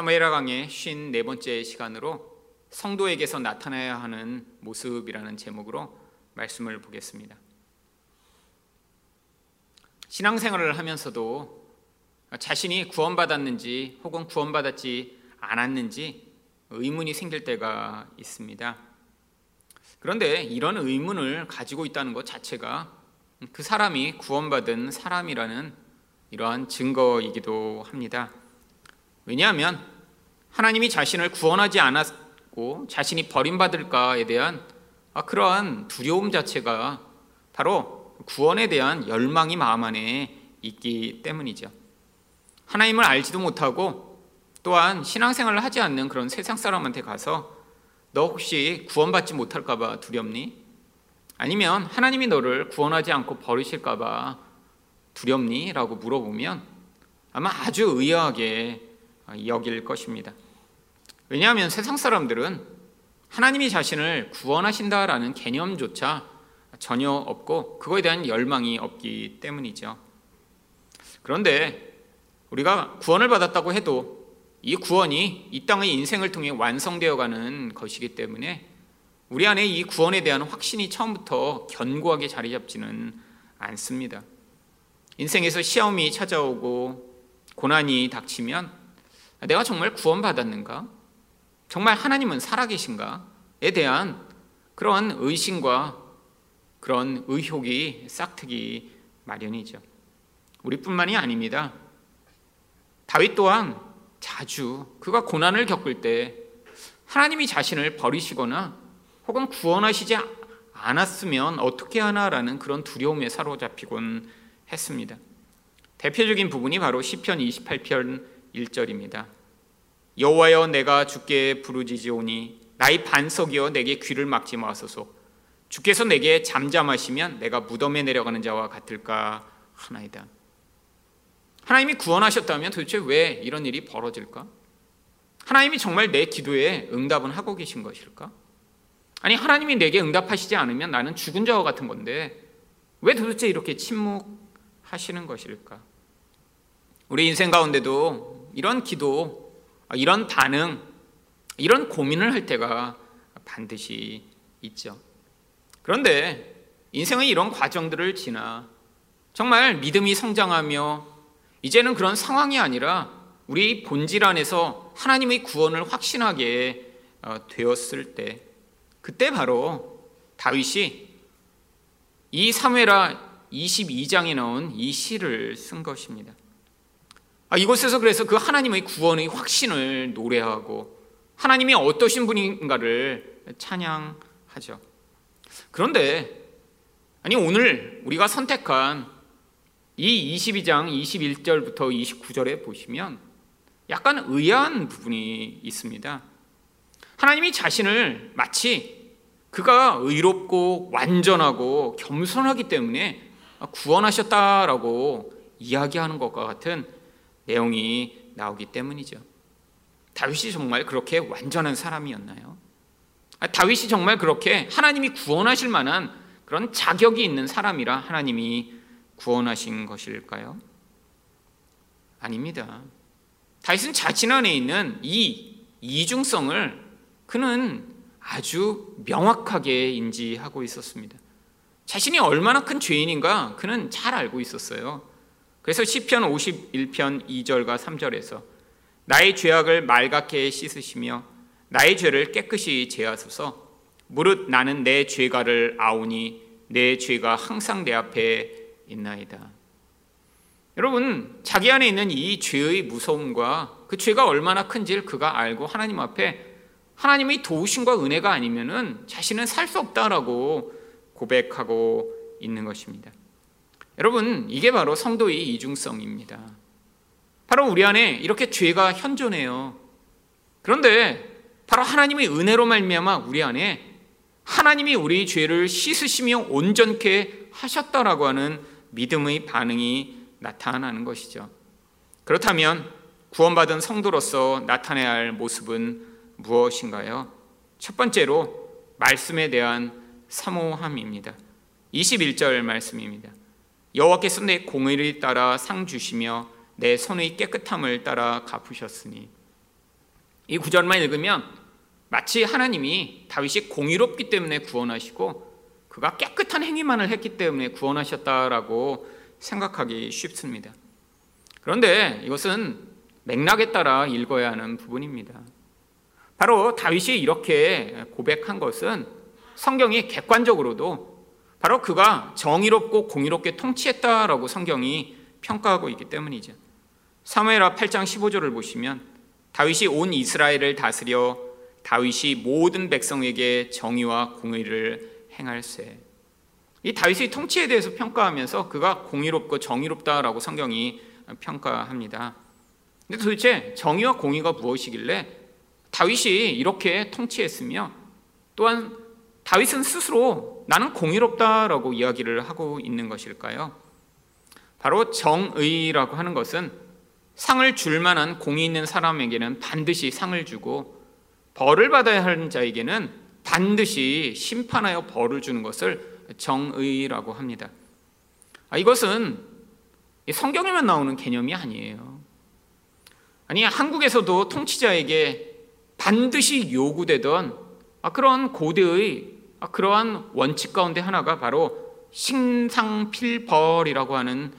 사무엘하 강의 54번째 시간으로 성도에게서 나타나야 하는 모습이라는 제목으로 말씀을 보겠습니다. 신앙생활을 하면서도 자신이 구원받았는지 혹은 구원받았지 않았는지 의문이 생길 때가 있습니다. 그런데 이런 의문을 가지고 있다는 것 자체가 그 사람이 구원받은 사람이라는 이러한 증거이기도 합니다. 왜냐하면 하나님이 자신을 구원하지 않았고 자신이 버림받을까에 대한 그러한 두려움 자체가 바로 구원에 대한 열망이 마음 안에 있기 때문이죠. 하나님을 알지도 못하고 또한 신앙생활을 하지 않는 그런 세상 사람한테 가서 너 혹시 구원받지 못할까봐 두렵니? 아니면 하나님이 너를 구원하지 않고 버리실까봐 두렵니? 라고 물어보면 아마 아주 의아하게 여길 것입니다. 왜냐하면 세상 사람들은 하나님이 자신을 구원하신다라는 개념조차 전혀 없고 그거에 대한 열망이 없기 때문이죠. 그런데 우리가 구원을 받았다고 해도 이 구원이 이 땅의 인생을 통해 완성되어 가는 것이기 때문에 우리 안에 이 구원에 대한 확신이 처음부터 견고하게 자리 잡지는 않습니다. 인생에서 시험이 찾아오고 고난이 닥치면 내가 정말 구원받았는가? 정말 하나님은 살아계신가?에 대한 그러한 의심과 그런 의혹이 싹트기 마련이죠. 우리뿐만이 아닙니다. 다윗 또한 자주 그가 고난을 겪을 때 하나님이 자신을 버리시거나 혹은 구원하시지 않았으면 어떻게 하나라는 그런 두려움에 사로잡히곤 했습니다. 대표적인 부분이 바로 시편 28편 1절입니다. 여호와여 내가 주께 부르짖으오니 나의 반석이여 내게 귀를 막지 마소서. 주께서 내게 잠잠하시면 내가 무덤에 내려가는 자와 같을까 하나이다. 하나님이 구원하셨다면 도대체 왜 이런 일이 벌어질까? 하나님이 정말 내 기도에 응답은 하고 계신 것일까? 아니 하나님이 내게 응답하시지 않으면 나는 죽은 자와 같은 건데 왜 도대체 이렇게 침묵하시는 것일까? 우리 인생 가운데도 이런 기도, 이런 반응, 이런 고민을 할 때가 반드시 있죠. 그런데 인생의 이런 과정들을 지나 정말 믿음이 성장하며 이제는 그런 상황이 아니라 우리 본질 안에서 하나님의 구원을 확신하게 어, 되었을 때 그때 바로 다윗이 이 사무엘하 22장에 나온 이 시를 쓴 것입니다. 아, 이곳에서 그래서 그 하나님의 구원의 확신을 노래하고 하나님이 어떠신 분인가를 찬양하죠. 그런데 아니 오늘 우리가 선택한 이 22장 21절부터 29절에 보시면 약간 의아한 부분이 있습니다. 하나님이 자신을 마치 그가 의롭고 완전하고 겸손하기 때문에 구원하셨다라고 이야기하는 것과 같은 내용이 나오기 때문이죠. 다윗이 정말 그렇게 완전한 사람이었나요? 아, 다윗이 정말 그렇게 하나님이 구원하실 만한 그런 자격이 있는 사람이라 하나님이 구원하신 것일까요? 아닙니다. 다윗은 자신 안에 있는 이 이중성을 그는 아주 명확하게 인지하고 있었습니다. 자신이 얼마나 큰 죄인인가 그는 잘 알고 있었어요. 그래서 시편 51편 2절과 3절에서 나의 죄악을 맑게 씻으시며 나의 죄를 깨끗이 제하소서 무릇 나는 내 죄가를 아오니 내 죄가 항상 내 앞에 있나이다. 여러분, 자기 안에 있는 이 죄의 무서움과 그 죄가 얼마나 큰지를 그가 알고 하나님 앞에 하나님의 도우심과 은혜가 아니면은 자신은 살 수 없다라고 고백하고 있는 것입니다. 여러분, 이게 바로 성도의 이중성입니다. 바로 우리 안에 이렇게 죄가 현존해요. 그런데 바로 하나님의 은혜로 말미암아 우리 안에 하나님이 우리 죄를 씻으시며 온전케 하셨다라고 하는 믿음의 반응이 나타나는 것이죠. 그렇다면 구원받은 성도로서 나타내야 할 모습은 무엇인가요? 첫 번째로 말씀에 대한 사모함입니다. 21절 말씀입니다. 여호와께서 내 공의를 따라 상 주시며 내 손의 깨끗함을 따라 갚으셨으니 이 구절만 읽으면 마치 하나님이 다윗이 공의롭기 때문에 구원하시고 그가 깨끗한 행위만을 했기 때문에 구원하셨다라고 생각하기 쉽습니다. 그런데 이것은 맥락에 따라 읽어야 하는 부분입니다. 바로 다윗이 이렇게 고백한 것은 성경이 객관적으로도 바로 그가 정의롭고 공의롭게 통치했다라고 성경이 평가하고 있기 때문이죠. 사무엘하 8장 15절을 보시면 다윗이 온 이스라엘을 다스려 다윗이 모든 백성에게 정의와 공의를 행할세. 이 다윗의 통치에 대해서 평가하면서 그가 공의롭고 정의롭다라고 성경이 평가합니다. 근데 도대체 정의와 공의가 무엇이길래 다윗이 이렇게 통치했으며 또한 다윗은 스스로 나는 공의롭다라고 이야기를 하고 있는 것일까요? 바로 정의라고 하는 것은 상을 줄 만한 공의 있는 사람에게는 반드시 상을 주고 벌을 받아야 하는 자에게는 반드시 심판하여 벌을 주는 것을 정의라고 합니다. 아, 이것은 성경에만 나오는 개념이 아니에요. 아니, 한국에서도 통치자에게 반드시 요구되던 아, 그런 고대의 아, 그러한 원칙 가운데 하나가 바로 신상필벌이라고 하는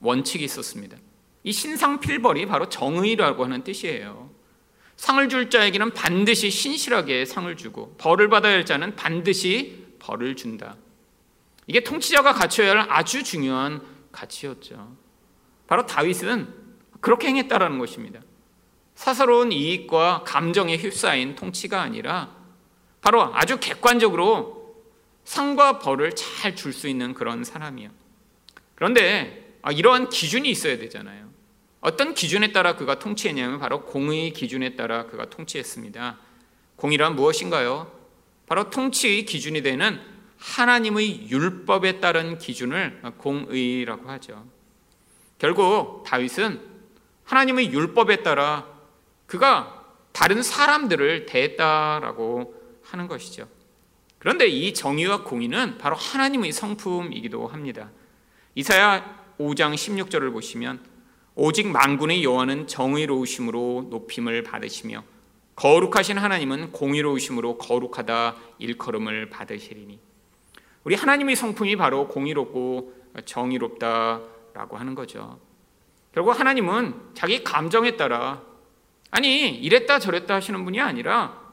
원칙이 있었습니다. 이 신상필벌이 바로 정의라고 하는 뜻이에요. 상을 줄 자에게는 반드시 신실하게 상을 주고 벌을 받아야 할 자는 반드시 벌을 준다. 이게 통치자가 갖춰야 할 아주 중요한 가치였죠. 바로 다윗은 그렇게 행했다라는 것입니다. 사사로운 이익과 감정에 휩싸인 통치가 아니라 바로 아주 객관적으로 상과 벌을 잘 줄 수 있는 그런 사람이요. 그런데 아, 이러한 기준이 있어야 되잖아요. 어떤 기준에 따라 그가 통치했냐면 바로 공의 기준에 따라 그가 통치했습니다. 공의란 무엇인가요? 바로 통치의 기준이 되는 하나님의 율법에 따른 기준을 공의라고 하죠. 결국 다윗은 하나님의 율법에 따라 그가 다른 사람들을 대했다라고 하는 것이죠. 그런데 이 정의와 공의는 바로 하나님의 성품이기도 합니다. 이사야 5장 16절을 보시면 오직 만군의 여호와는 정의로우심으로 높임을 받으시며 거룩하신 하나님은 공의로우심으로 거룩하다 일컬음을 받으시리니 우리 하나님의 성품이 바로 공의롭고 정의롭다라고 하는 거죠. 결국 하나님은 자기 감정에 따라 아니 이랬다 저랬다 하시는 분이 아니라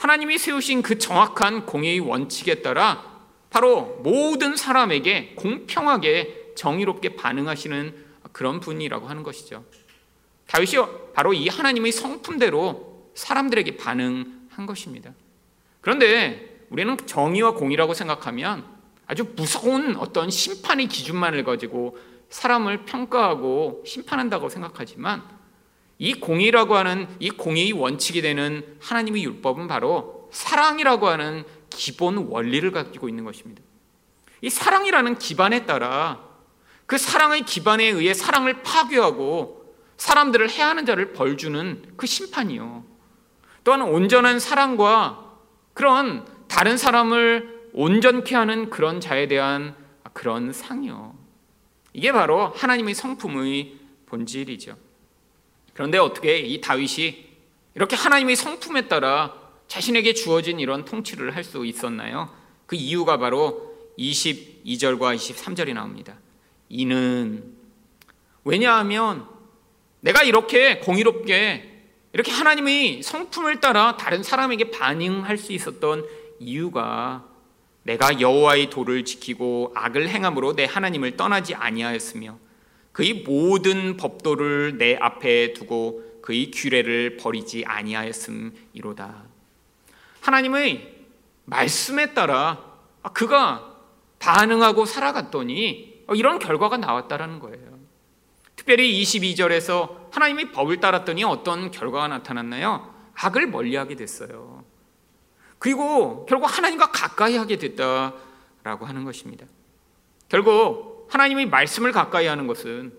하나님이 세우신 그 정확한 공의의 원칙에 따라 바로 모든 사람에게 공평하게 정의롭게 반응하시는 그런 분이라고 하는 것이죠. 다윗이 바로 이 하나님의 성품대로 사람들에게 반응한 것입니다. 그런데 우리는 정의와 공의라고 생각하면 아주 무서운 어떤 심판의 기준만을 가지고 사람을 평가하고 심판한다고 생각하지만 이 공의라고 하는 이 공의의 원칙이 되는 하나님의 율법은 바로 사랑이라고 하는 기본 원리를 가지고 있는 것입니다. 이 사랑이라는 기반에 따라 그 사랑의 기반에 의해 사랑을 파괴하고 사람들을 해하는 자를 벌주는 그 심판이요. 또한 온전한 사랑과 그런 다른 사람을 온전케 하는 그런 자에 대한 그런 상이요. 이게 바로 하나님의 성품의 본질이죠. 그런데 어떻게 이 다윗이 이렇게 하나님의 성품에 따라 자신에게 주어진 이런 통치를 할 수 있었나요? 그 이유가 바로 22절과 23절이 나옵니다. 이는 왜냐하면 내가 이렇게 공의롭게 이렇게 하나님의 성품을 따라 다른 사람에게 반응할 수 있었던 이유가 내가 여호와의 도를 지키고 악을 행함으로 내 하나님을 떠나지 아니하였으며 그의 모든 법도를 내 앞에 두고 그의 규례를 버리지 아니하였음이로다. 하나님의 말씀에 따라 그가 반응하고 살아갔더니 이런 결과가 나왔다라는 거예요. 특별히 22절에서 하나님의 법을 따랐더니 어떤 결과가 나타났나요? 악을 멀리하게 됐어요. 그리고 결국 하나님과 가까이 하게 됐다라고 하는 것입니다. 결국 하나님의 말씀을 가까이 하는 것은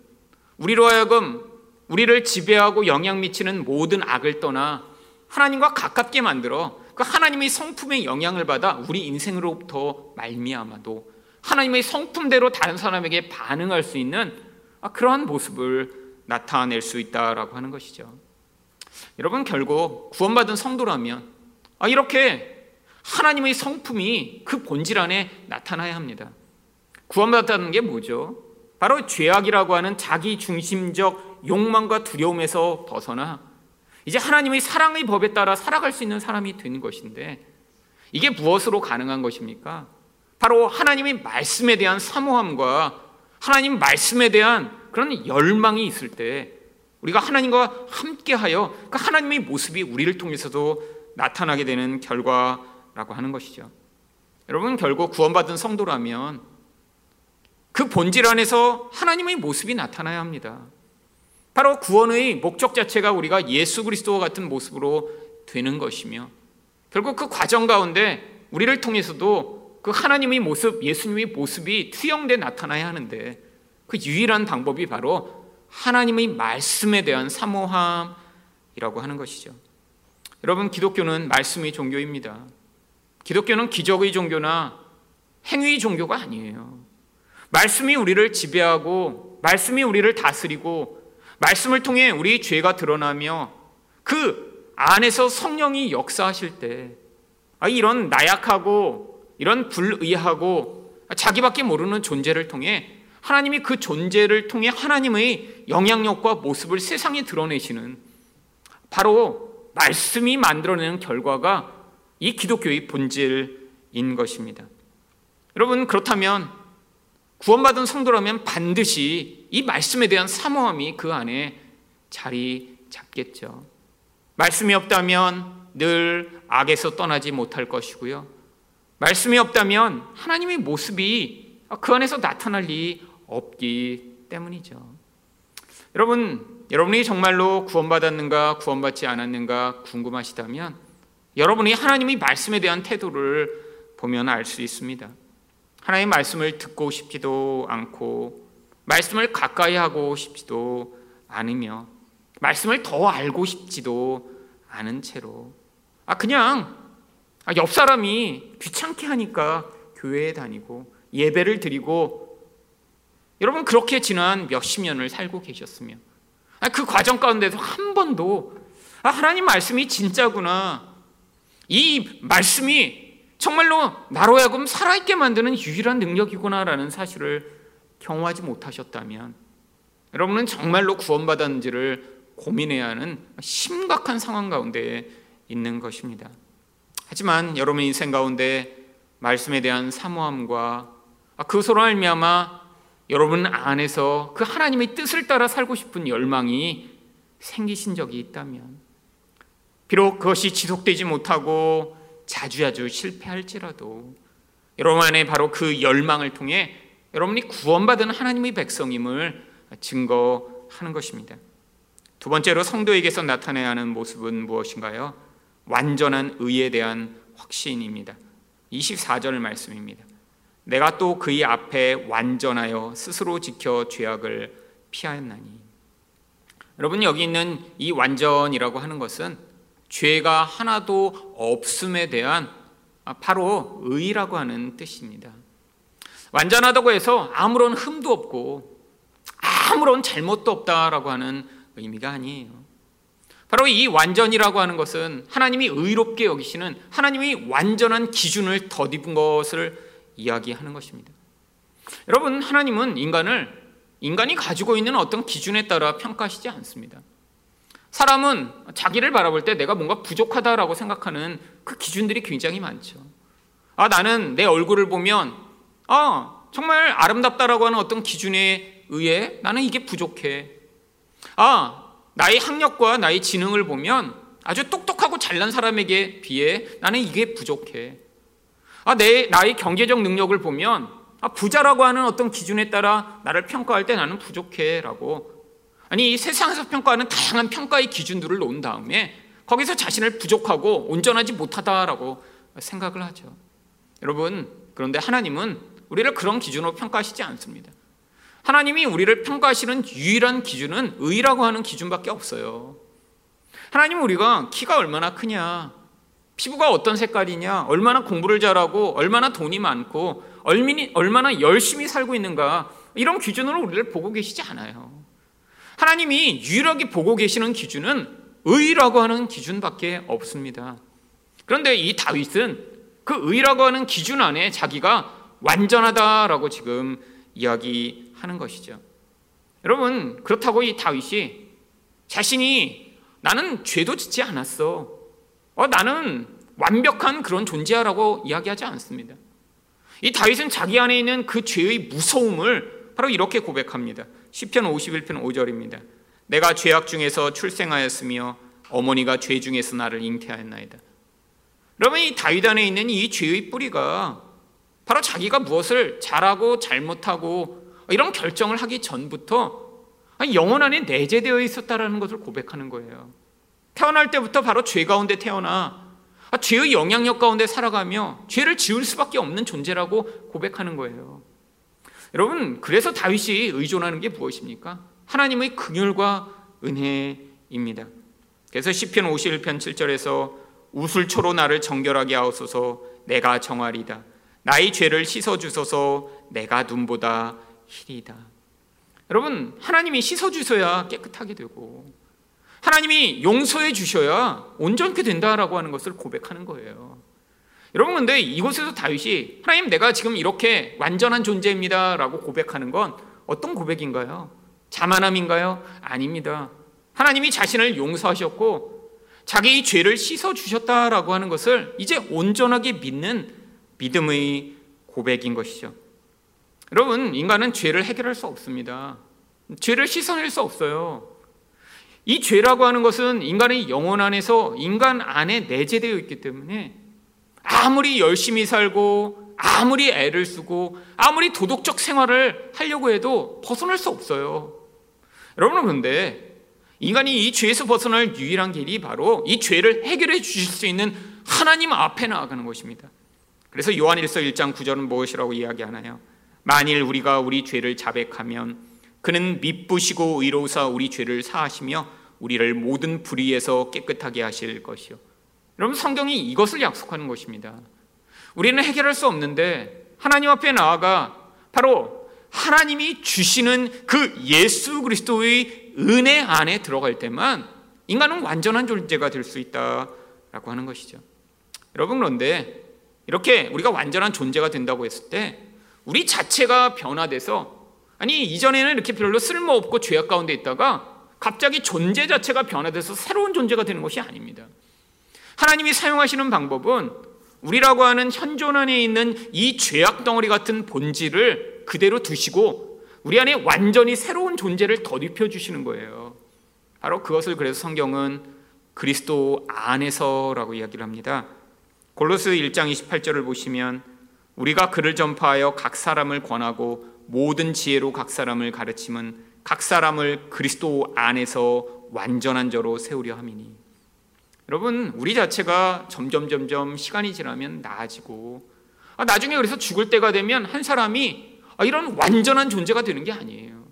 우리로 하여금 우리를 지배하고 영향 미치는 모든 악을 떠나 하나님과 가깝게 만들어 그 하나님의 성품의 영향을 받아 우리 인생으로부터 말미암아도 하나님의 성품대로 다른 사람에게 반응할 수 있는 그러한 모습을 나타낼 수 있다라고 하는 것이죠. 여러분 결국 구원받은 성도라면 아, 이렇게 하나님의 성품이 그 본질 안에 나타나야 합니다. 구원받았다는 게 뭐죠? 바로 죄악이라고 하는 자기 중심적 욕망과 두려움에서 벗어나 이제 하나님의 사랑의 법에 따라 살아갈 수 있는 사람이 된 것인데 이게 무엇으로 가능한 것입니까? 바로 하나님의 말씀에 대한 사모함과 하나님 말씀에 대한 그런 열망이 있을 때 우리가 하나님과 함께하여 그 하나님의 모습이 우리를 통해서도 나타나게 되는 결과라고 하는 것이죠. 여러분 결국 구원받은 성도라면 그 본질 안에서 하나님의 모습이 나타나야 합니다. 바로 구원의 목적 자체가 우리가 예수 그리스도와 같은 모습으로 되는 것이며 결국 그 과정 가운데 우리를 통해서도 그 하나님의 모습, 예수님의 모습이 투영돼 나타나야 하는데 그 유일한 방법이 바로 하나님의 말씀에 대한 사모함이라고 하는 것이죠. 여러분, 기독교는 말씀의 종교입니다. 기독교는 기적의 종교나 행위의 종교가 아니에요. 말씀이 우리를 지배하고, 말씀이 우리를 다스리고, 말씀을 통해 우리 죄가 드러나며 그 안에서 성령이 역사하실 때, 아, 이런 나약하고, 이런 불의하고, 자기밖에 모르는 존재를 통해 하나님이 그 존재를 통해 하나님의 영향력과 모습을 세상에 드러내시는 바로 말씀이 만들어내는 결과가 이 기독교의 본질인 것입니다. 여러분, 그렇다면 구원받은 성도라면 반드시 이 말씀에 대한 사모함이 그 안에 자리 잡겠죠. 말씀이 없다면 늘 악에서 떠나지 못할 것이고요. 말씀이 없다면 하나님의 모습이 그 안에서 나타날 리 없기 때문이죠. 여러분, 여러분이 정말로 구원받았는가, 구원받지 않았는가 궁금하시다면 여러분이 하나님의 말씀에 대한 태도를 보면 알 수 있습니다. 하나님의 말씀을 듣고 싶지도 않고, 말씀을 가까이 하고 싶지도 않으며, 말씀을 더 알고 싶지도 않은 채로, 아, 그냥 아, 옆 사람이 귀찮게 하니까 교회에 다니고, 예배를 드리고, 여러분 그렇게 지난 몇십 년을 살고 계셨으며 아, 그 과정 가운데서 한 번도 아, 하나님 말씀이 진짜구나. 이 말씀이 정말로 나로 하여금 살아있게 만드는 유일한 능력이구나라는 사실을 경험하지 못하셨다면 여러분은 정말로 구원받았는지를 고민해야 하는 심각한 상황 가운데 있는 것입니다. 하지만 여러분 인생 가운데 말씀에 대한 사모함과 아, 그 소로 알미암아 여러분 안에서 그 하나님의 뜻을 따라 살고 싶은 열망이 생기신 적이 있다면 비록 그것이 지속되지 못하고 자주자주 실패할지라도 여러분 안에 바로 그 열망을 통해 여러분이 구원받은 하나님의 백성임을 증거하는 것입니다. 두 번째로 성도에게서 나타내야 하는 모습은 무엇인가요? 완전한 의에 대한 확신입니다. 24절 말씀입니다. 내가 또 그의 앞에 완전하여 스스로 지켜 죄악을 피하였나니. 여러분 여기 있는 이 완전이라고 하는 것은 죄가 하나도 없음에 대한 바로 의라고 하는 뜻입니다. 완전하다고 해서 아무런 흠도 없고 아무런 잘못도 없다라고 하는 의미가 아니에요. 바로 이 완전이라고 하는 것은 하나님이 의롭게 여기시는 하나님이 완전한 기준을 덧입은 것을 이야기하는 것입니다. 여러분, 하나님은 인간을 인간이 가지고 있는 어떤 기준에 따라 평가하시지 않습니다. 사람은 자기를 바라볼 때 내가 뭔가 부족하다라고 생각하는 그 기준들이 굉장히 많죠. 아, 나는 내 얼굴을 보면, 아, 정말 아름답다라고 하는 어떤 기준에 의해 나는 이게 부족해. 아, 나의 학력과 나의 지능을 보면 아주 똑똑하고 잘난 사람에게 비해 나는 이게 부족해. 아, 내, 나의 경제적 능력을 보면 아, 부자라고 하는 어떤 기준에 따라 나를 평가할 때 나는 부족해 라고 아니 이 세상에서 평가하는 다양한 평가의 기준들을 놓은 다음에 거기서 자신을 부족하고 온전하지 못하다라고 생각을 하죠. 여러분 그런데 하나님은 우리를 그런 기준으로 평가하시지 않습니다. 하나님이 우리를 평가하시는 유일한 기준은 의라고 하는 기준밖에 없어요. 하나님은 우리가 키가 얼마나 크냐, 피부가 어떤 색깔이냐, 얼마나 공부를 잘하고, 얼마나 돈이 많고, 얼마나 열심히 살고 있는가, 이런 기준으로 우리를 보고 계시지 않아요. 하나님이 유일하게 보고 계시는 기준은 의라고 하는 기준밖에 없습니다. 그런데 이 다윗은 그 의라고 하는 기준 안에 자기가 완전하다라고 지금 이야기하는 것이죠. 여러분, 그렇다고 이 다윗이 자신이 나는 죄도 짓지 않았어. 어, 나는 완벽한 그런 존재야라고 이야기하지 않습니다. 이 다윗은 자기 안에 있는 그 죄의 무서움을 바로 이렇게 고백합니다. 10편 51편 5절입니다. 내가 죄악 중에서 출생하였으며 어머니가 죄 중에서 나를 잉태하였나이다. 여러분 이 다윗 안에 있는 이 죄의 뿌리가 바로 자기가 무엇을 잘하고 잘못하고 이런 결정을 하기 전부터 영혼 안에 내재되어 있었다라는 것을 고백하는 거예요. 태어날 때부터 바로 죄 가운데 태어나 죄의 영향력 가운데 살아가며 죄를 지을 수밖에 없는 존재라고 고백하는 거예요. 여러분, 그래서 다윗이 의존하는 게 무엇입니까? 하나님의 긍휼과 은혜입니다. 그래서 시편 51편 7절에서 우술초로 나를 정결하게 하옵소서 내가 정하리다. 나의 죄를 씻어 주소서 내가 눈보다 희리다. 여러분, 하나님이 씻어 주셔야 깨끗하게 되고 하나님이 용서해 주셔야 온전케 된다라고 하는 것을 고백하는 거예요. 여러분 근데 이곳에서 다윗이 하나님 내가 지금 이렇게 완전한 존재입니다라고 고백하는 건 어떤 고백인가요? 자만함인가요? 아닙니다. 하나님이 자신을 용서하셨고 자기의 죄를 씻어 주셨다라고 하는 것을 이제 온전하게 믿는 믿음의 고백인 것이죠. 여러분, 인간은 죄를 해결할 수 없습니다. 죄를 씻어낼 수 없어요. 이 죄라고 하는 것은 인간의 영혼 안에서 인간 안에 내재되어 있기 때문에 아무리 열심히 살고 아무리 애를 쓰고 아무리 도덕적 생활을 하려고 해도 벗어날 수 없어요. 여러분은 그런데 인간이 이 죄에서 벗어날 유일한 길이 바로 이 죄를 해결해 주실 수 있는 하나님 앞에 나아가는 것입니다. 그래서 요한일서 1장 9절은 무엇이라고 이야기하나요? 만일 우리가 우리 죄를 자백하면 그는 미쁘시고 의로우사 우리 죄를 사하시며 우리를 모든 불의에서 깨끗하게 하실 것이요. 여러분 성경이 이것을 약속하는 것입니다. 우리는 해결할 수 없는데 하나님 앞에 나아가 바로 하나님이 주시는 그 예수 그리스도의 은혜 안에 들어갈 때만 인간은 완전한 존재가 될 수 있다라고 하는 것이죠. 여러분 그런데 이렇게 우리가 완전한 존재가 된다고 했을 때 우리 자체가 변화돼서 아니 이전에는 이렇게 별로 쓸모없고 죄악 가운데 있다가 갑자기 존재 자체가 변화돼서 새로운 존재가 되는 것이 아닙니다. 하나님이 사용하시는 방법은 우리라고 하는 현존 안에 있는 이 죄악 덩어리 같은 본질을 그대로 두시고 우리 안에 완전히 새로운 존재를 덧입혀 주시는 거예요. 바로 그것을 그래서 성경은 그리스도 안에서라고 이야기를 합니다. 골로스 1장 28절을 보시면 우리가 그를 전파하여 각 사람을 권하고 모든 지혜로 각 사람을 가르침은 각 사람을 그리스도 안에서 완전한 자로 세우려 함이니 여러분 우리 자체가 점점 점점 시간이 지나면 나아지고 아, 나중에 그래서 죽을 때가 되면 한 사람이 아, 이런 완전한 존재가 되는 게 아니에요.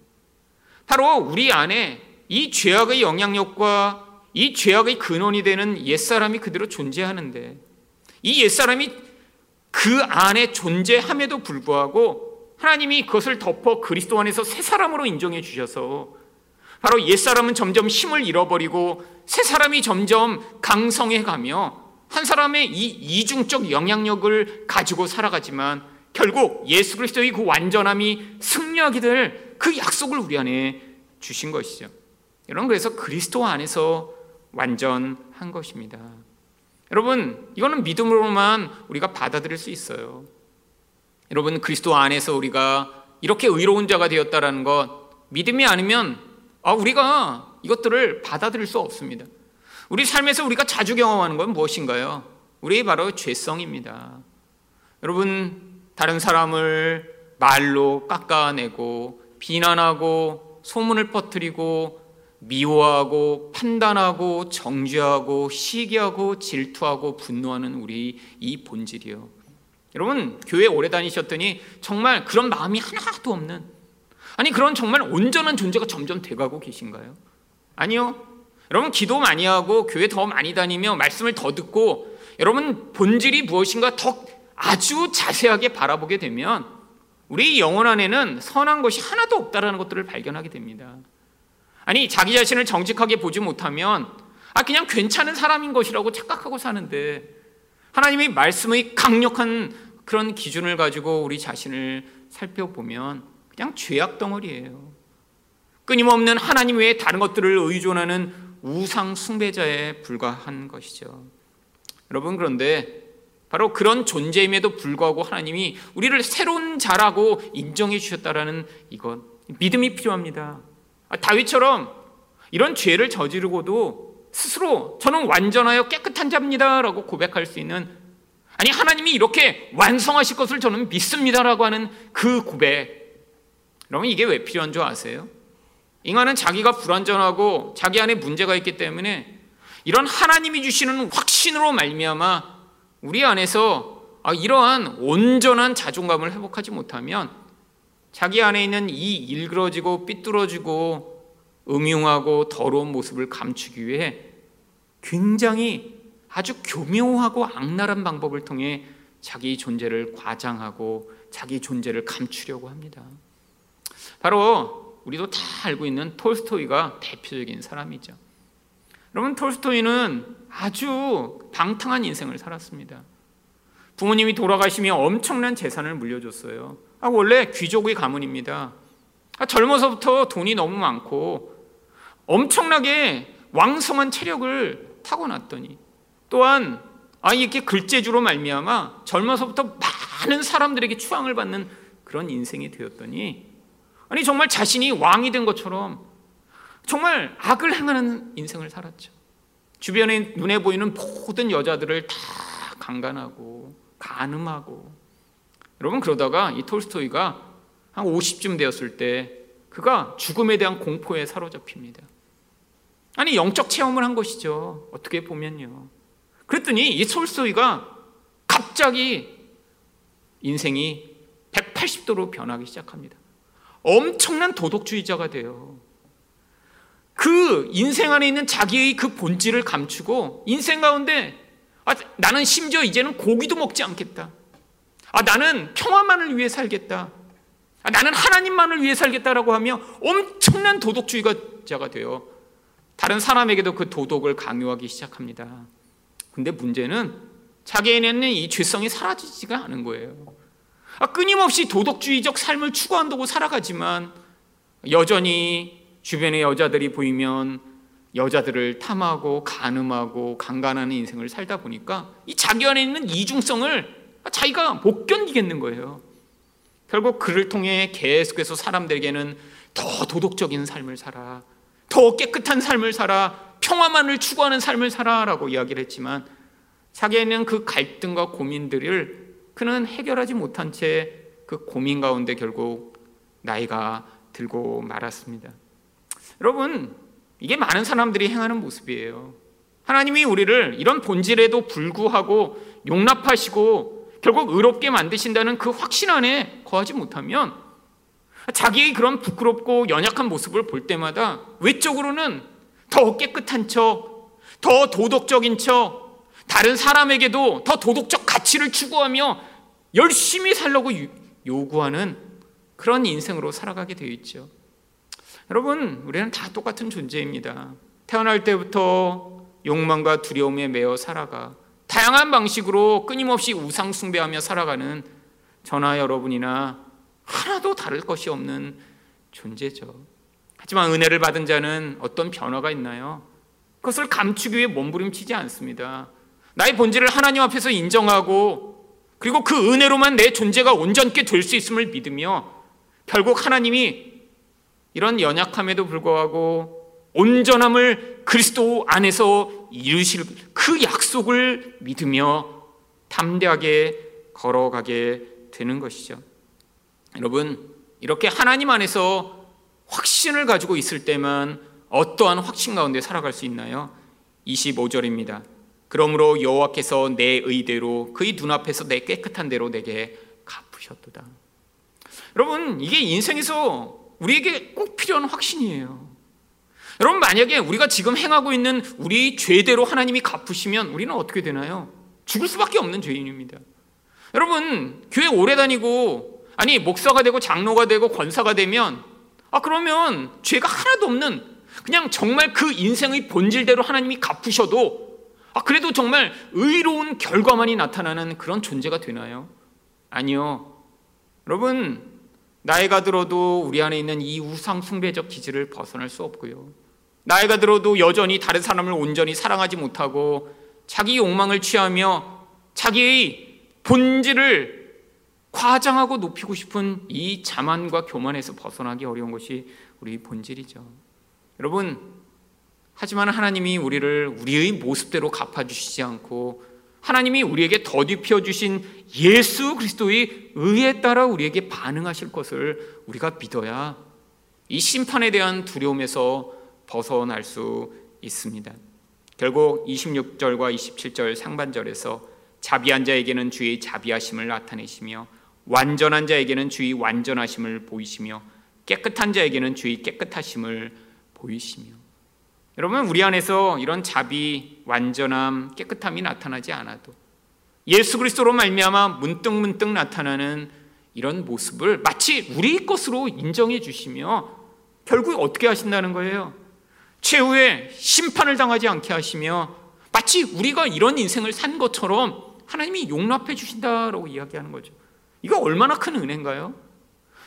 바로 우리 안에 이 죄악의 영향력과 이 죄악의 근원이 되는 옛사람이 그대로 존재하는데 이 옛사람이 그 안에 존재함에도 불구하고 하나님이 그것을 덮어 그리스도 안에서 새 사람으로 인정해 주셔서 바로 옛사람은 점점 힘을 잃어버리고 새 사람이 점점 강성해 가며 한 사람의 이 이중적 영향력을 가지고 살아가지만 결국 예수 그리스도의 그 완전함이 승리하게 될 그 약속을 우리 안에 주신 것이죠. 여러분 그래서 그리스도 안에서 완전한 것입니다. 여러분 이거는 믿음으로만 우리가 받아들일 수 있어요. 여러분 그리스도 안에서 우리가 이렇게 의로운 자가 되었다라는 것 믿음이 아니면 아 우리가 이것들을 받아들일 수 없습니다. 우리 삶에서 우리가 자주 경험하는 건 무엇인가요? 우리 바로 죄성입니다. 여러분 다른 사람을 말로 깎아내고 비난하고 소문을 퍼뜨리고 미워하고 판단하고 정죄하고 시기하고 질투하고 분노하는 우리 이 본질이요. 여러분 교회 오래 다니셨더니 정말 그런 마음이 하나도 없는 아니 그런 정말 온전한 존재가 점점 돼가고 계신가요? 아니요. 여러분 기도 많이 하고 교회 더 많이 다니며 말씀을 더 듣고 여러분 본질이 무엇인가 더 아주 자세하게 바라보게 되면 우리 영혼 안에는 선한 것이 하나도 없다라는 것들을 발견하게 됩니다. 아니 자기 자신을 정직하게 보지 못하면 아 그냥 괜찮은 사람인 것이라고 착각하고 사는데 하나님의 말씀의 강력한 그런 기준을 가지고 우리 자신을 살펴보면 그냥 죄악 덩어리예요. 끊임없는 하나님 외에 다른 것들을 의존하는 우상 숭배자에 불과한 것이죠. 여러분 그런데 바로 그런 존재임에도 불구하고 하나님이 우리를 새로운 자라고 인정해 주셨다라는 이것 믿음이 필요합니다. 아, 다윗처럼 이런 죄를 저지르고도 스스로 저는 완전하여 깨끗한 자입니다라고 고백할 수 있는 아니 하나님이 이렇게 완성하실 것을 저는 믿습니다라고 하는 그 고백. 여러분 이게 왜 필요한 줄 아세요? 인간은 자기가 불완전하고 자기 안에 문제가 있기 때문에 이런 하나님이 주시는 확신으로 말미암아 우리 안에서 아, 이러한 온전한 자존감을 회복하지 못하면 자기 안에 있는 이 일그러지고 삐뚤어지고 음흉하고 더러운 모습을 감추기 위해 굉장히 아주 교묘하고 악랄한 방법을 통해 자기 존재를 과장하고 자기 존재를 감추려고 합니다. 바로 우리도 다 알고 있는 톨스토이가 대표적인 사람이죠. 여러분 톨스토이는 아주 방탕한 인생을 살았습니다. 부모님이 돌아가시며 엄청난 재산을 물려줬어요. 아, 원래 귀족의 가문입니다. 아, 젊어서부터 돈이 너무 많고 엄청나게 왕성한 체력을 타고났더니 또한 아 이렇게 글재주로 말미암아 젊어서부터 많은 사람들에게 추앙을 받는 그런 인생이 되었더니 아니 정말 자신이 왕이 된 것처럼 정말 악을 행하는 인생을 살았죠. 주변에 눈에 보이는 모든 여자들을 다 강간하고 간음하고 여러분 그러다가 이 톨스토이가 한 50쯤 되었을 때 그가 죽음에 대한 공포에 사로잡힙니다. 아니 영적 체험을 한 것이죠. 어떻게 보면요. 그랬더니 이 톨스토이가 갑자기 인생이 180도로 변하기 시작합니다. 엄청난 도덕주의자가 돼요. 그 인생 안에 있는 자기의 그 본질을 감추고 인생 가운데 아, 나는 심지어 이제는 고기도 먹지 않겠다. 아, 나는 평화만을 위해 살겠다. 아, 나는 하나님만을 위해 살겠다라고 하며 엄청난 도덕주의자가 되어 다른 사람에게도 그 도덕을 강요하기 시작합니다. 근데 문제는 자기에는 이 죄성이 사라지지가 않은 거예요. 아, 끊임없이 도덕주의적 삶을 추구한다고 살아가지만 여전히 주변의 여자들이 보이면 여자들을 탐하고 간음하고 강간하는 인생을 살다 보니까 이 자기 안에 있는 이중성을 자기가 못 견디겠는 거예요. 결국 그를 통해 계속해서 사람들에게는 더 도덕적인 삶을 살아, 더 깨끗한 삶을 살아, 평화만을 추구하는 삶을 살아라고 이야기를 했지만 자기에는 그 갈등과 고민들을 그는 해결하지 못한 채 그 고민 가운데 결국 나이가 들고 말았습니다. 여러분, 이게 많은 사람들이 행하는 모습이에요. 하나님이 우리를 이런 본질에도 불구하고 용납하시고 결국 의롭게 만드신다는 그 확신 안에 거하지 못하면 자기의 그런 부끄럽고 연약한 모습을 볼 때마다 외적으로는 더 깨끗한 척, 더 도덕적인 척, 다른 사람에게도 더 도덕적 가치를 추구하며 열심히 살려고 요구하는 그런 인생으로 살아가게 되어 있죠. 여러분, 우리는 다 똑같은 존재입니다. 태어날 때부터 욕망과 두려움에 매여 살아가 다양한 방식으로 끊임없이 우상 숭배하며 살아가는 저나 여러분이나 하나도 다를 것이 없는 존재죠. 하지만 은혜를 받은 자는 어떤 변화가 있나요? 그것을 감추기 위해 몸부림치지 않습니다. 나의 본질을 하나님 앞에서 인정하고 그리고 그 은혜로만 내 존재가 온전케 될 수 있음을 믿으며 결국 하나님이 이런 연약함에도 불구하고 온전함을 그리스도 안에서 이루실 그 약속을 믿으며 담대하게 걸어가게 되는 것이죠. 여러분, 이렇게 하나님 안에서 확신을 가지고 있을 때만 어떠한 확신 가운데 살아갈 수 있나요? 25절입니다. 그러므로 여호와께서 내 의대로 그의 눈앞에서 내 깨끗한 대로 내게 갚으셨도다. 여러분, 이게 인생에서 우리에게 꼭 필요한 확신이에요. 여러분, 만약에 우리가 지금 행하고 있는 우리 죄대로 하나님이 갚으시면 우리는 어떻게 되나요? 죽을 수밖에 없는 죄인입니다. 여러분, 교회 오래 다니고, 아니, 목사가 되고 장로가 되고 권사가 되면, 아, 그러면 죄가 하나도 없는 그냥 정말 그 인생의 본질대로 하나님이 갚으셔도 아, 그래도 정말 의로운 결과만이 나타나는 그런 존재가 되나요? 아니요. 여러분, 나이가 들어도 우리 안에 있는 이 우상 숭배적 기질을 벗어날 수 없고요. 나이가 들어도 여전히 다른 사람을 온전히 사랑하지 못하고 자기 욕망을 취하며 자기의 본질을 과장하고 높이고 싶은 이 자만과 교만에서 벗어나기 어려운 것이 우리 본질이죠. 여러분, 하지만 하나님이 우리를 우리의 모습대로 갚아주시지 않고 하나님이 우리에게 더디펴 주신 예수 그리스도의 의에 따라 우리에게 반응하실 것을 우리가 믿어야 이 심판에 대한 두려움에서 벗어날 수 있습니다. 결국 26절과 27절 상반절에서 자비한 자에게는 주의 자비하심을 나타내시며 완전한 자에게는 주의 완전하심을 보이시며 깨끗한 자에게는 주의 깨끗하심을 보이시며 여러분 우리 안에서 이런 자비, 완전함, 깨끗함이 나타나지 않아도 예수 그리스도로 말미암아 문득 문득 나타나는 이런 모습을 마치 우리 것으로 인정해 주시며 결국 어떻게 하신다는 거예요? 최후의 심판을 당하지 않게 하시며 마치 우리가 이런 인생을 산 것처럼 하나님이 용납해 주신다라고 이야기하는 거죠. 이거 얼마나 큰 은혜인가요?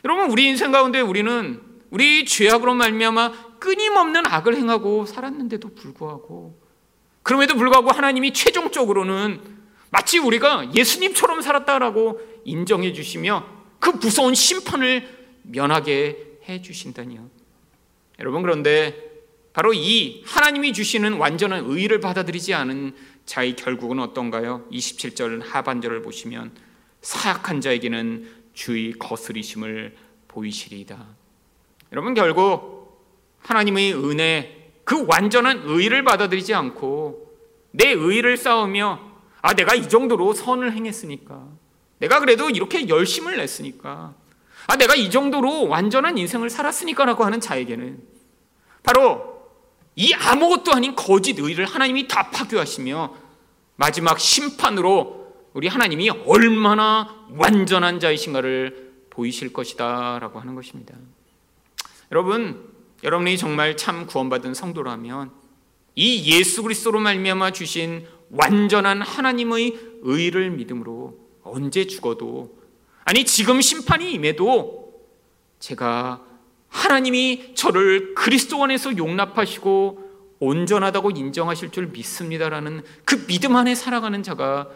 여러분 우리 인생 가운데 우리는 우리 죄악으로 말미암아 끊임없는 악을 행하고 살았는데도 불구하고 그럼에도 불구하고 하나님이 최종적으로는 마치 우리가 예수님처럼 살았다라고 인정해 주시며 그 무서운 심판을 면하게 해 주신다니요. 여러분 그런데 바로 이 하나님이 주시는 완전한 의를 받아들이지 않은 자의 결국은 어떤가요? 27절 하반절을 보시면 사약한 자에게는 주의 거스리심을 보이시리이다. 여러분 결국 하나님의 은혜, 그 완전한 의를 받아들이지 않고 내 의를 쌓으며 아, 내가 이 정도로 선을 행했으니까. 내가 그래도 이렇게 열심을 냈으니까. 아, 내가 이 정도로 완전한 인생을 살았으니까라고 하는 자에게는 바로 이 아무것도 아닌 거짓 의를 하나님이 다 파괴하시며 마지막 심판으로 우리 하나님이 얼마나 완전한 자이신가를 보이실 것이다라고 하는 것입니다. 여러분, 여러분이 정말 참 구원받은 성도라면 이 예수 그리스도로 말미암아 주신 완전한 하나님의 의를 믿음으로 언제 죽어도 아니 지금 심판이 임해도 제가 하나님이 저를 그리스도 안에서 용납하시고 온전하다고 인정하실 줄 믿습니다라는 그 믿음 안에 살아가는 자가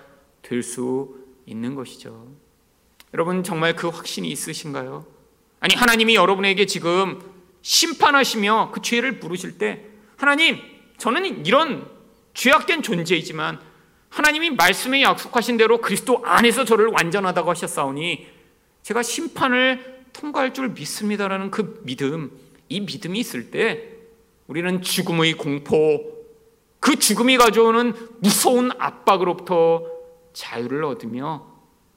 될 수 있는 것이죠. 여러분 정말 그 확신이 있으신가요? 아니 하나님이 여러분에게 지금 심판하시며 그 죄를 부르실 때 하나님 저는 이런 죄악된 존재이지만 하나님이 말씀에 약속하신 대로 그리스도 안에서 저를 완전하다고 하셨사오니 제가 심판을 통과할 줄 믿습니다라는 그 믿음 이 믿음이 있을 때 우리는 죽음의 공포 그 죽음이 가져오는 무서운 압박으로부터 자유를 얻으며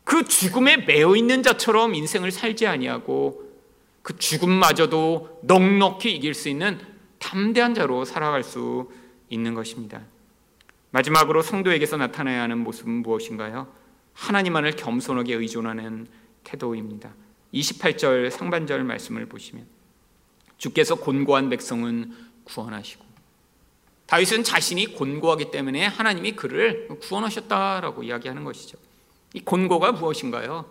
그 죽음에 매여 있는 자처럼 인생을 살지 아니하고 그 죽음마저도 넉넉히 이길 수 있는 담대한 자로 살아갈 수 있는 것입니다. 마지막으로 성도에게서 나타나야 하는 모습은 무엇인가요? 하나님만을 겸손하게 의존하는 태도입니다. 28절 상반절 말씀을 보시면 주께서 곤고한 백성은 구원하시고 다윗은 자신이 곤고하기 때문에 하나님이 그를 구원하셨다라고 이야기하는 것이죠. 이 곤고가 무엇인가요?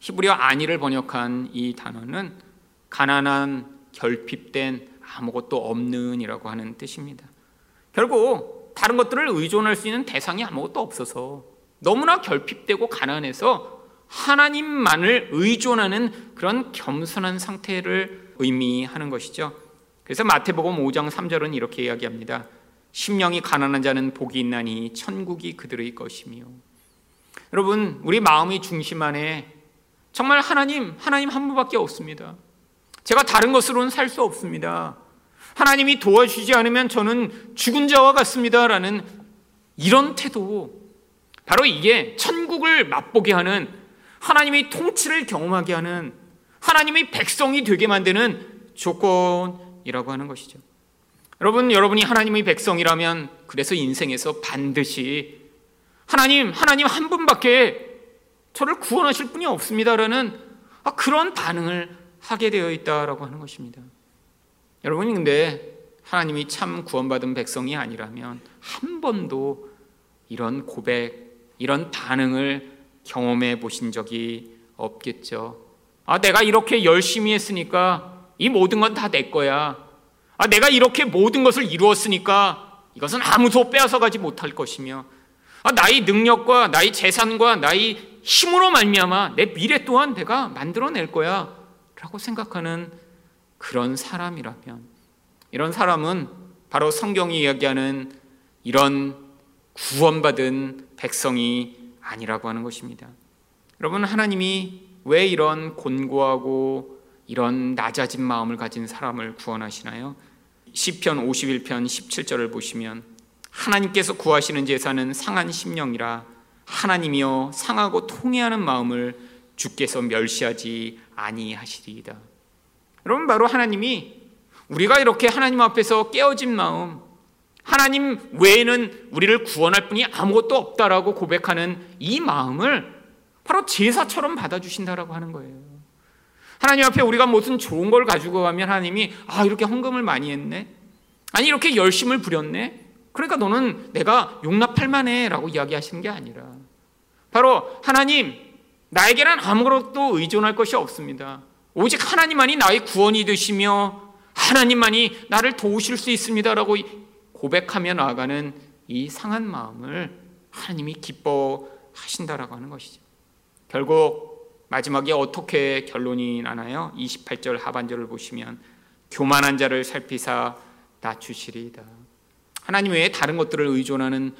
히브리어 안이를 번역한 이 단어는 가난한 결핍된 아무것도 없는이라고 하는 뜻입니다. 결국 다른 것들을 의존할 수 있는 대상이 아무것도 없어서 너무나 결핍되고 가난해서 하나님만을 의존하는 그런 겸손한 상태를 의미하는 것이죠. 그래서 마태복음 5장 3절은 이렇게 이야기합니다. 심령이 가난한 자는 복이 있나니 천국이 그들의 것이며 여러분 우리 마음의 중심 안에 정말 하나님 하나님 한 분밖에 없습니다. 제가 다른 것으로는 살 수 없습니다. 하나님이 도와주지 않으면 저는 죽은 자와 같습니다라는 이런 태도 바로 이게 천국을 맛보게 하는 하나님의 통치를 경험하게 하는 하나님의 백성이 되게 만드는 조건이라고 하는 것이죠. 여러분, 여러분이 하나님의 백성이라면 그래서 인생에서 반드시 하나님, 하나님 한 분밖에 저를 구원하실 분이 없습니다라는 그런 반응을 하게 되어 있다라고 하는 것입니다. 여러분이 근데 하나님이 참 구원받은 백성이 아니라면 한 번도 이런 고백, 이런 반응을 경험해 보신 적이 없겠죠. 아, 내가 이렇게 열심히 했으니까 이 모든 건 다 내 거야. 아, 내가 이렇게 모든 것을 이루었으니까 이것은 아무도 빼앗아 가지 못할 것이며 아, 나의 능력과 나의 재산과 나의 힘으로 말미암아 내 미래 또한 내가 만들어낼 거야 라고 생각하는 그런 사람이라면 이런 사람은 바로 성경이 이야기하는 이런 구원받은 백성이 아니라고 하는 것입니다. 여러분 하나님이 왜 이런 곤고하고 이런 낮아진 마음을 가진 사람을 구원하시나요? 시편 51편 17절을 보시면 하나님께서 구하시는 제사는 상한 심령이라 하나님이여 상하고 통해하는 마음을 주께서 멸시하지 아니하시리이다. 여러분 바로 하나님이 우리가 이렇게 하나님 앞에서 깨어진 마음 하나님 외에는 우리를 구원할 분이 아무것도 없다라고 고백하는 이 마음을 바로 제사처럼 받아주신다라고 하는 거예요. 하나님 앞에 우리가 무슨 좋은 걸 가지고 가면 하나님이 아 이렇게 헌금을 많이 했네 아니 이렇게 열심을 부렸네 그러니까 너는 내가 용납할 만해라고 이야기하시는 게 아니라 바로 하나님 나에게는 아무것도 의존할 것이 없습니다 오직 하나님만이 나의 구원이 되시며 하나님만이 나를 도우실 수 있습니다라고 고백하며 나아가는 이 상한 마음을 하나님이 기뻐하신다라고 하는 것이죠 결국 마지막에 어떻게 결론이 나나요? 28절 하반절을 보시면 교만한 자를 살피사 낮추시리이다. 하나님 외에 다른 것들을 의존하는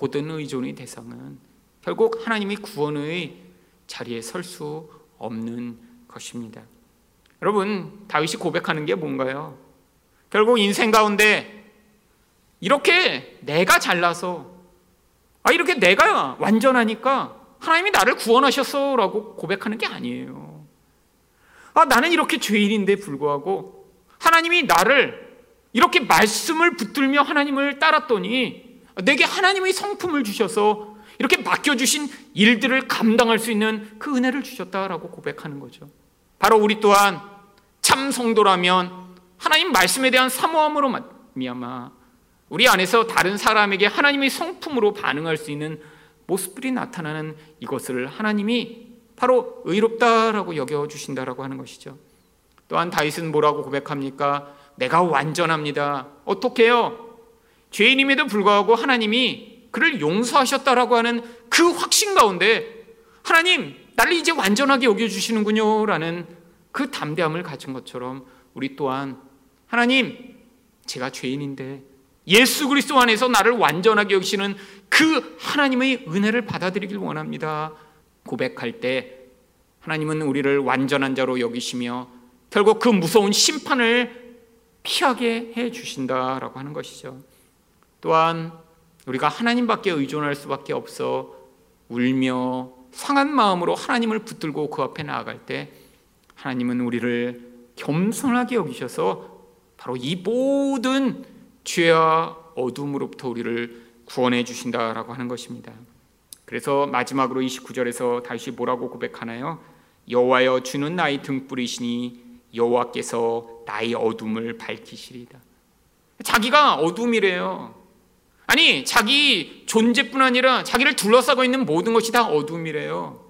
모든 의존의 대상은 결국 하나님이 구원의 자리에 설 수 없는 것입니다. 여러분, 다윗이 고백하는 게 뭔가요? 결국 인생 가운데 이렇게 내가 잘나서 아 이렇게 내가 완전하니까 하나님이 나를 구원하셨어라고 고백하는 게 아니에요. 아, 나는 이렇게 죄인인데 불구하고 하나님이 나를 이렇게 말씀을 붙들며 하나님을 따랐더니 내게 하나님의 성품을 주셔서 이렇게 맡겨주신 일들을 감당할 수 있는 그 은혜를 주셨다라고 고백하는 거죠. 바로 우리 또한 참 성도라면 하나님 말씀에 대한 사모함으로 미아마 우리 안에서 다른 사람에게 하나님의 성품으로 반응할 수 있는 모습들이 나타나는 이것을 하나님이 바로 의롭다라고 여겨 주신다라고 하는 것이죠. 또한 다윗은 뭐라고 고백합니까? 내가 완전합니다. 어떻게 해요? 죄인임에도 불구하고 하나님이 그를 용서하셨다라고 하는 그 확신 가운데 하나님 나를 이제 완전하게 여겨 주시는군요 라는 그 담대함을 가진 것처럼 우리 또한 하나님 제가 죄인인데 예수 그리스도 안에서 나를 완전하게 여기시는 그 하나님의 은혜를 받아들이길 원합니다. 고백할 때 하나님은 우리를 완전한 자로 여기시며 결국 그 무서운 심판을 피하게 해 주신다라고 하는 것이죠. 또한 우리가 하나님밖에 의존할 수밖에 없어 울며 상한 마음으로 하나님을 붙들고 그 앞에 나아갈 때 하나님은 우리를 겸손하게 여기셔서 바로 이 모든 죄와 어둠으로부터 우리를 구원해 주신다라고 하는 것입니다. 그래서 마지막으로 29절에서 다시 뭐라고 고백하나요? 여호와여 주는 나의 등불이시니 여호와께서 나의 어둠을 밝히시리다. 자기가 어둠이래요. 아니 자기 존재뿐 아니라 자기를 둘러싸고 있는 모든 것이 다 어둠이래요.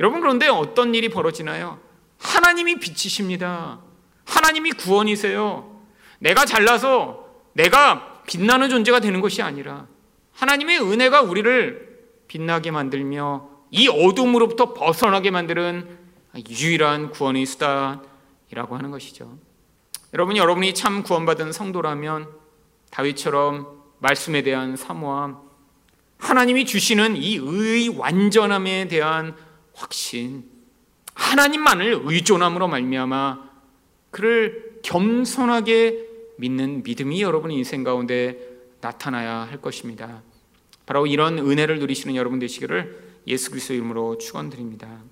여러분 그런데 어떤 일이 벌어지나요? 하나님이 빛이십니다. 하나님이 구원이세요. 내가 잘나서 내가 빛나는 존재가 되는 것이 아니라 하나님의 은혜가 우리를 빛나게 만들며 이 어둠으로부터 벗어나게 만드는 유일한 구원의 수단이라고 하는 것이죠. 여러분, 여러분이 참 구원받은 성도라면 다윗처럼 말씀에 대한 사모함, 하나님이 주시는 이 의 완전함에 대한 확신, 하나님만을 의존함으로 말미암아 그를 겸손하게 믿는 믿음이 여러분 인생 가운데 나타나야 할 것입니다. 바로 이런 은혜를 누리시는 여러분 되시기를 예수 그리스도 이름으로 축원드립니다.